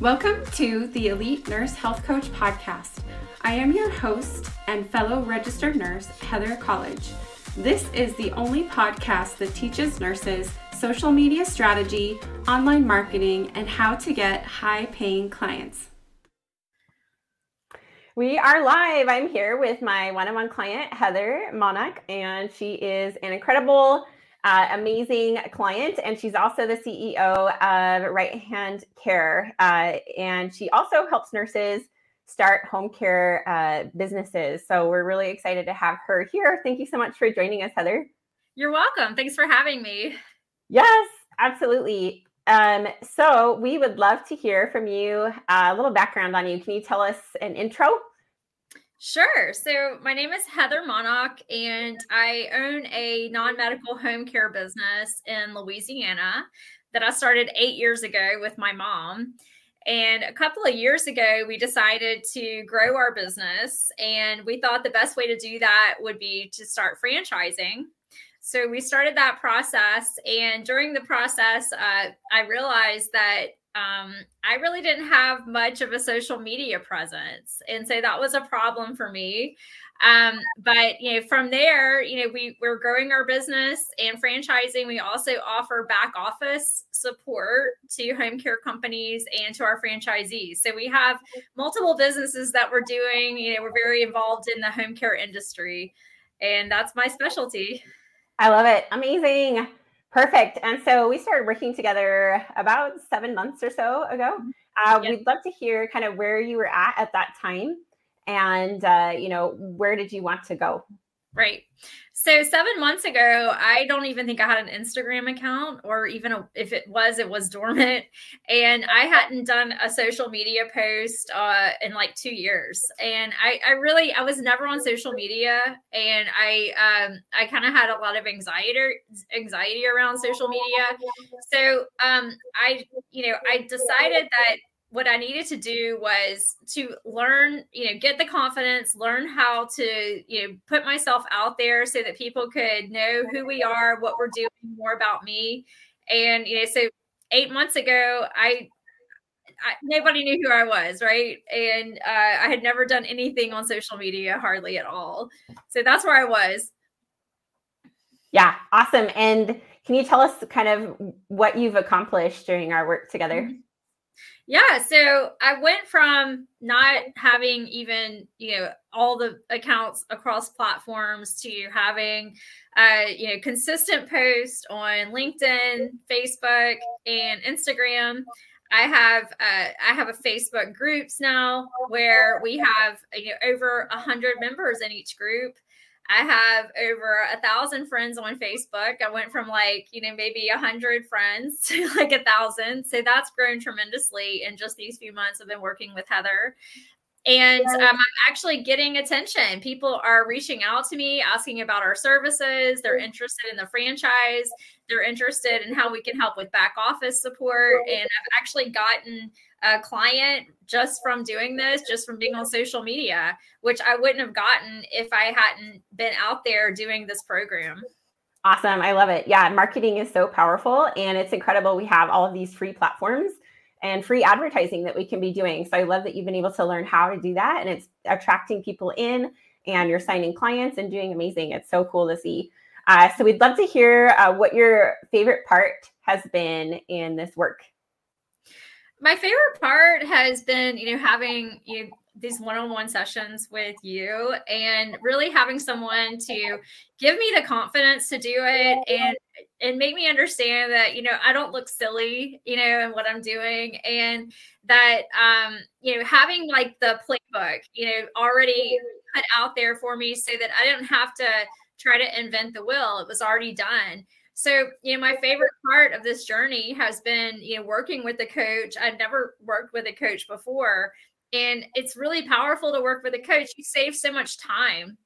Welcome to the Elite Nurse Health Coach Podcast. I am your host and fellow registered nurse, Heather Colledge. This is the only podcast that teaches nurses social media strategy, online marketing, and how to get high paying clients. We are live. I'm here with my one on one client, Heather Monoc, and she is an incredible uh, amazing client, and she's also the CEO of Right Hand Care. Uh, and she also helps nurses start home care uh, businesses. So we're really excited to have her here. Thank you so much for joining us, Heather. You're welcome. Thanks for having me. Yes, absolutely. Um, so we would love to hear from you uh, a little background on you. Can you tell us an intro? Sure. So my name is Heather Monoc, and I own a non-medical home care business in Louisiana that I started eight years ago with my mom. And a couple of years ago, we decided to grow our business, and we thought the best way to do that would be to start franchising. So we started that process, and during the process, uh, I realized that um, I really didn't have much of a social media presence. And so that was a problem for me. Um, but you know, from there, you know, we we're growing our business and franchising. We also offer back office support to home care companies and to our franchisees. So we have multiple businesses that we're doing. You know, we're very involved in the home care industry, and that's my specialty. I love it. Amazing. Perfect. And so we started working together about seven months or so ago. Mm-hmm. Uh, yep. We'd love to hear kind of where you were at at that time, and uh, you know where did you want to go? Right. So seven months ago, I don't even think I had an Instagram account, or even a, if it was, it was dormant, and I hadn't done a social media post uh, in like two years. And I, I really, I was never on social media, and I, um, I kind of had a lot of anxiety, anxiety around social media. So, um, I, you know, I decided that what I needed to do was to learn, you know, get the confidence, learn how to, you know, put myself out there so that people could know who we are, what we're doing, more about me. And, you know, so eight months ago, I, I nobody knew who I was, right? And uh, I had never done anything on social media, hardly at all. So that's where I was. Yeah, awesome. And can you tell us kind of what you've accomplished during our work together? Mm-hmm. Yeah, so I went from not having even, you know, all the accounts across platforms to having uh, you know, consistent posts on LinkedIn, Facebook, and Instagram. I have uh, I have a Facebook groups now where we have you know over a hundred members in each group. I have over a thousand friends on Facebook. I went from like, you know, maybe a hundred friends to like a thousand. So that's grown tremendously in just these few months I've been working with Heather. And um, I'm actually getting attention. People are reaching out to me, asking about our services. They're interested in the franchise. They're interested in how we can help with back office support. And I've actually gotten a client just from doing this, just from being on social media, which I wouldn't have gotten if I hadn't been out there doing this program. Awesome. I love it. Yeah, marketing is so powerful and it's incredible. We have all of these free platforms and free advertising that we can be doing. So I love that you've been able to learn how to do that and it's attracting people in and you're signing clients and doing amazing. It's so cool to see. Uh, so we'd love to hear uh, what your favorite part has been in this work my favorite part has been you know having you know, these one-on-one sessions with you and really having someone to give me the confidence to do it and and make me understand that you know I don't look silly you know in what I'm doing and that um you know having like the playbook you know already put out there for me so that I didn't have to try to invent the wheel it was already done so, you know, my favorite part of this journey has been, you know, working with a coach. I'd never worked with a coach before. And it's really powerful to work with a coach. You save so much time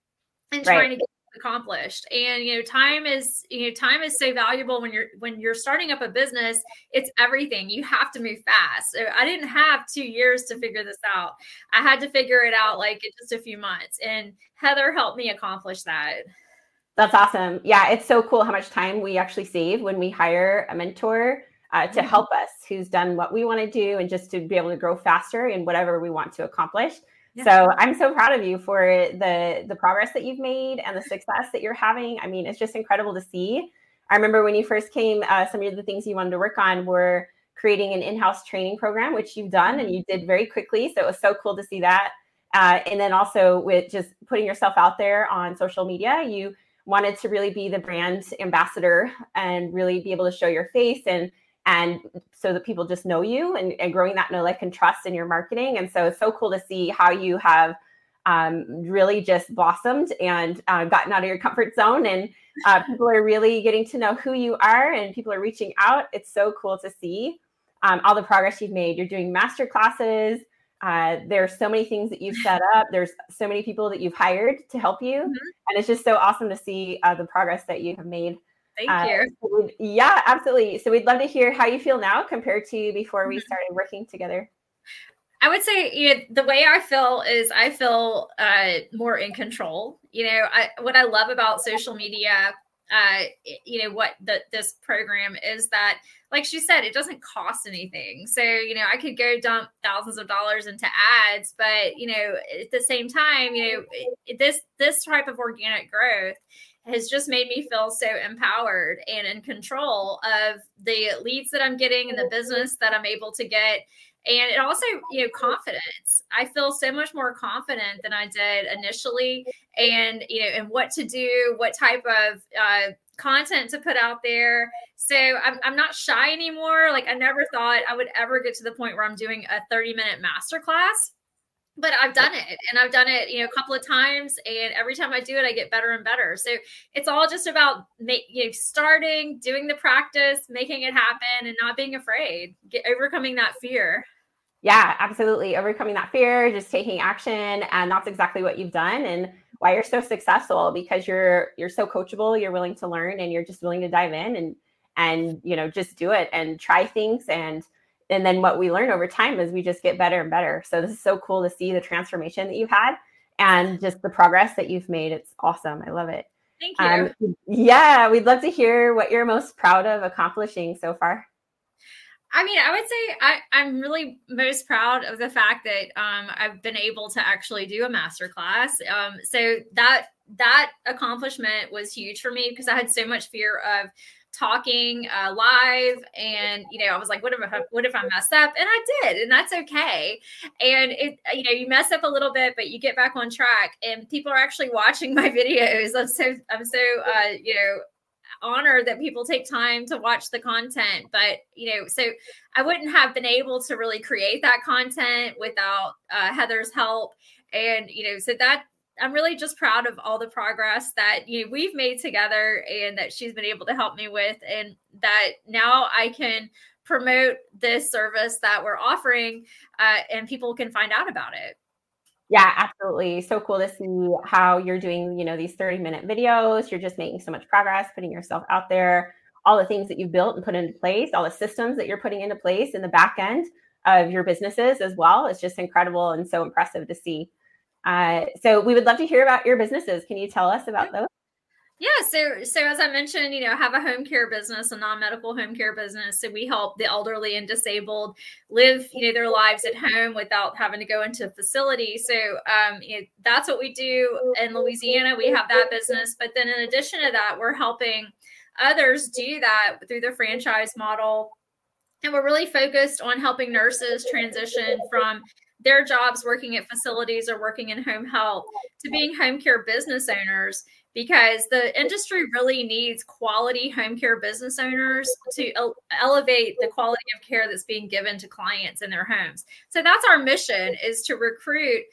in right. trying to get accomplished and you know time is you know time is so valuable when you're when you're starting up a business it's everything you have to move fast so i didn't have two years to figure this out i had to figure it out like in just a few months and heather helped me accomplish that that's awesome. Yeah, it's so cool how much time we actually save when we hire a mentor uh, to mm-hmm. help us who's done what we want to do and just to be able to grow faster in whatever we want to accomplish. Yeah. So I'm so proud of you for the the progress that you've made and the success that you're having. I mean, it's just incredible to see. I remember when you first came, uh, some of the things you wanted to work on were creating an in-house training program, which you've done and mm-hmm. you did very quickly. So it was so cool to see that. Uh, and then also with just putting yourself out there on social media, you wanted to really be the brand ambassador and really be able to show your face and and so that people just know you and, and growing that know like and trust in your marketing. And so it's so cool to see how you have um, really just blossomed and uh, gotten out of your comfort zone. And uh, people are really getting to know who you are and people are reaching out. It's so cool to see um, all the progress you've made. You're doing master classes uh, there's so many things that you've set up there's so many people that you've hired to help you mm-hmm. and it's just so awesome to see uh, the progress that you have made Thank uh, you. So yeah, absolutely. So we'd love to hear how you feel now compared to before we mm-hmm. started working together. I would say you know, the way I feel is I feel uh, more in control. You know, I, what I love about social media, uh, you know, what this program is that, like she said, it doesn't cost anything. So, you know, I could go dump thousands of dollars into ads, but you know, at the same time, you know, this this type of organic growth has just made me feel so empowered and in control of the leads that I'm getting and the business that I'm able to get. And it also, you know, confidence. I feel so much more confident than I did initially, and you know, and what to do, what type of uh, content to put out there. So I'm, I'm not shy anymore. Like I never thought I would ever get to the point where I'm doing a 30 minute masterclass but I've done it and I've done it, you know, a couple of times and every time I do it I get better and better. So it's all just about make, you know, starting, doing the practice, making it happen and not being afraid, get overcoming that fear. Yeah, absolutely. Overcoming that fear, just taking action and that's exactly what you've done and why you're so successful because you're you're so coachable, you're willing to learn and you're just willing to dive in and and you know, just do it and try things and and then what we learn over time is we just get better and better. So this is so cool to see the transformation that you've had and just the progress that you've made. It's awesome. I love it. Thank you. Um, yeah, we'd love to hear what you're most proud of accomplishing so far. I mean, I would say I, am really most proud of the fact that um, I've been able to actually do a master class. Um, so that that accomplishment was huge for me because I had so much fear of talking uh, live and you know i was like what if I, what if i mess up? And i did and that's okay. And it you know you mess up a little bit but you get back on track and people are actually watching my videos. I'm so i'm so uh, you know honored that people take time to watch the content but you know so i wouldn't have been able to really create that content without uh, heather's help. And you know so that I'm really just proud of all the progress that you know, we've made together and that she's been able to help me with, and that now I can promote this service that we're offering uh, and people can find out about it. Yeah, absolutely. So cool to see how you're doing, you know, these 30 minute videos. You're just making so much progress, putting yourself out there, all the things that you've built and put into place, all the systems that you're putting into place in the back end of your businesses as well. It's just incredible and so impressive to see. Uh, so we would love to hear about your businesses. Can you tell us about those? Yeah, so so as I mentioned, you know, have a home care business, a non-medical home care business. So we help the elderly and disabled live, you know, their lives at home without having to go into a facility. So um, you know, that's what we do in Louisiana. We have that business, but then in addition to that, we're helping others do that through the franchise model. And we're really focused on helping nurses transition from their jobs working at facilities or working in home health to being home care business owners because the industry really needs quality home care business owners to elevate the quality of care that's being given to clients in their homes. So that's our mission is to recruit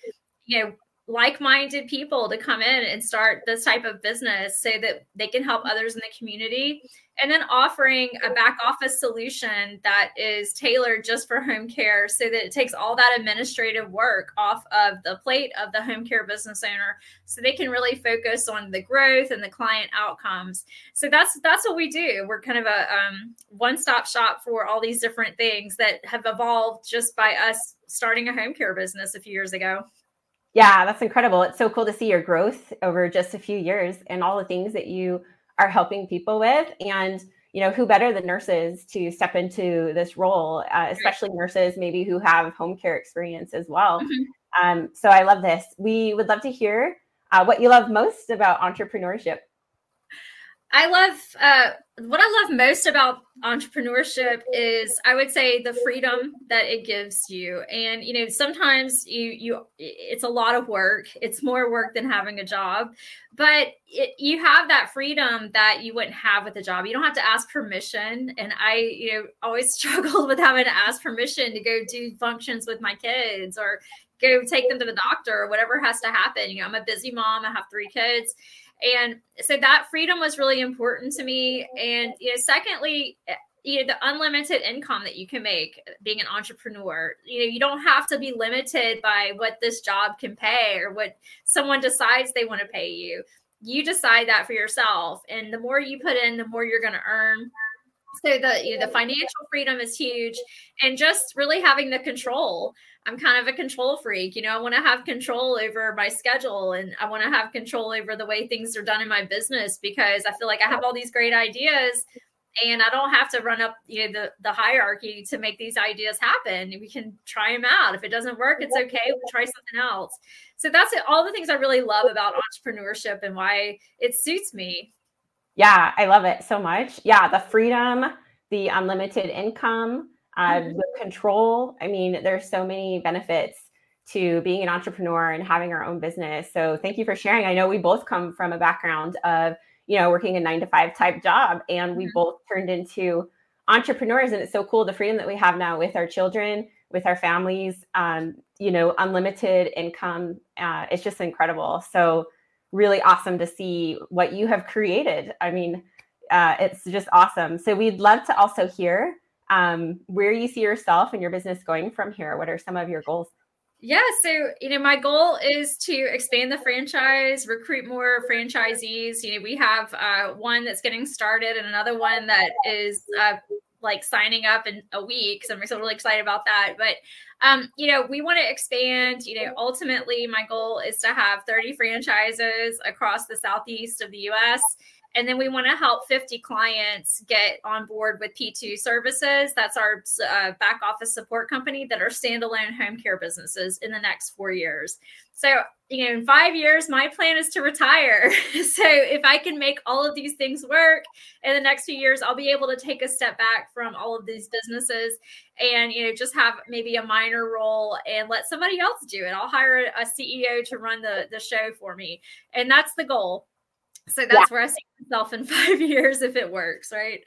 you know like-minded people to come in and start this type of business so that they can help others in the community. And then offering a back office solution that is tailored just for home care so that it takes all that administrative work off of the plate of the home care business owner so they can really focus on the growth and the client outcomes. So that's that's what we do. We're kind of a um, one-stop shop for all these different things that have evolved just by us starting a home care business a few years ago yeah, that's incredible. It's so cool to see your growth over just a few years and all the things that you are helping people with. And you know, who better than nurses to step into this role, uh, especially nurses maybe who have home care experience as well. Mm-hmm. Um, so I love this. We would love to hear uh, what you love most about entrepreneurship. I love uh, what I love most about entrepreneurship is I would say the freedom that it gives you. And you know, sometimes you you it's a lot of work. It's more work than having a job, but it, you have that freedom that you wouldn't have with a job. You don't have to ask permission. And I you know always struggled with having to ask permission to go do functions with my kids or go take them to the doctor or whatever has to happen. You know, I'm a busy mom. I have three kids and so that freedom was really important to me. And you know, secondly, you know, the unlimited income that you can make being an entrepreneur. You know, you don't have to be limited by what this job can pay or what someone decides they want to pay you. You decide that for yourself. And the more you put in, the more you're going to earn so the you know, the financial freedom is huge and just really having the control. I'm kind of a control freak you know i want to have control over my schedule and i want to have control over the way things are done in my business because i feel like i have all these great ideas and i don't have to run up you know the, the hierarchy to make these ideas happen. We can try them out. If it doesn't work it's okay we'll try something else. So that's it all the things i really love about entrepreneurship and why it suits me yeah, I love it so much. Yeah, the freedom, the unlimited income, uh, mm-hmm. the control. I mean, there's so many benefits to being an entrepreneur and having our own business. So thank you for sharing. I know we both come from a background of, you know, working a nine to five type job, and we mm-hmm. both turned into entrepreneurs. And it's so cool the freedom that we have now with our children, with our families, um, you know, unlimited income. Uh, it's just incredible. So really awesome to see what you have created. I mean, uh, it's just awesome. So we'd love to also hear um, where you see yourself and your business going from here. What are some of your goals? Yeah, so you know, my goal is to expand the franchise, recruit more franchisees. You know, we have uh, one that's getting started and another one that is uh, like signing up in a week. So I'm so really excited about that. But um, you know, we want to expand. You know, ultimately, my goal is to have 30 franchises across the southeast of the US. And then we want to help 50 clients get on board with P2 services. That's our uh, back office support company that are standalone home care businesses in the next four years. So, you know, in five years, my plan is to retire. so, if I can make all of these things work in the next few years, I'll be able to take a step back from all of these businesses and, you know, just have maybe a minor role and let somebody else do it. I'll hire a CEO to run the, the show for me. And that's the goal. So that's yeah. where I see myself in five years if it works, right?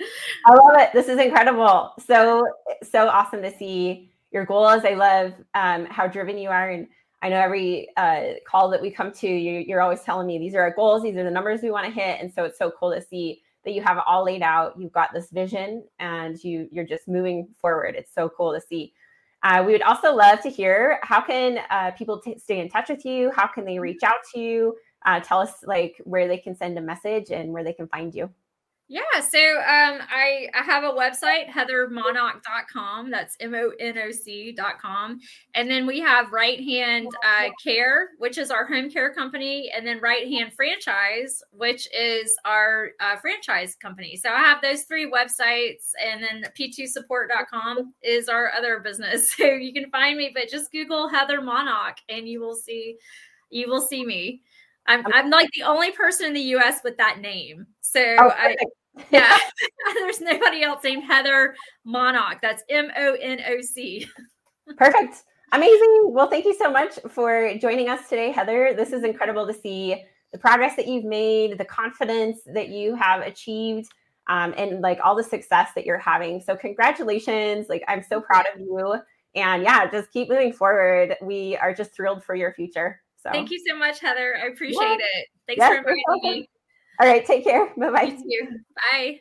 I love it. This is incredible. So so awesome to see your goals. I love um, how driven you are, and I know every uh, call that we come to, you, you're always telling me these are our goals, these are the numbers we want to hit, and so it's so cool to see that you have it all laid out. You've got this vision, and you you're just moving forward. It's so cool to see. Uh, we would also love to hear how can uh, people t- stay in touch with you? How can they reach out to you? Uh, tell us like where they can send a message and where they can find you. Yeah, so um, I, I have a website, heathermonoc.com. That's M O N O C.com. And then we have Right Hand uh, Care, which is our home care company, and then Right Hand Franchise, which is our uh, franchise company. So I have those three websites, and then p2support.com is our other business. So you can find me, but just Google Heather Monoc and you will see you will see me. I'm I'm like the only person in the U.S. with that name. So oh, I, yeah, there's nobody else named Heather Monoc. That's M O N O C. Perfect. Amazing. Well, thank you so much for joining us today, Heather. This is incredible to see the progress that you've made, the confidence that you have achieved, um, and like all the success that you're having. So, congratulations. Like, I'm so proud of you. And yeah, just keep moving forward. We are just thrilled for your future. So thank you so much, Heather. I appreciate it. Thanks yes, for inviting me. All right, take care. Bye bye. Bye.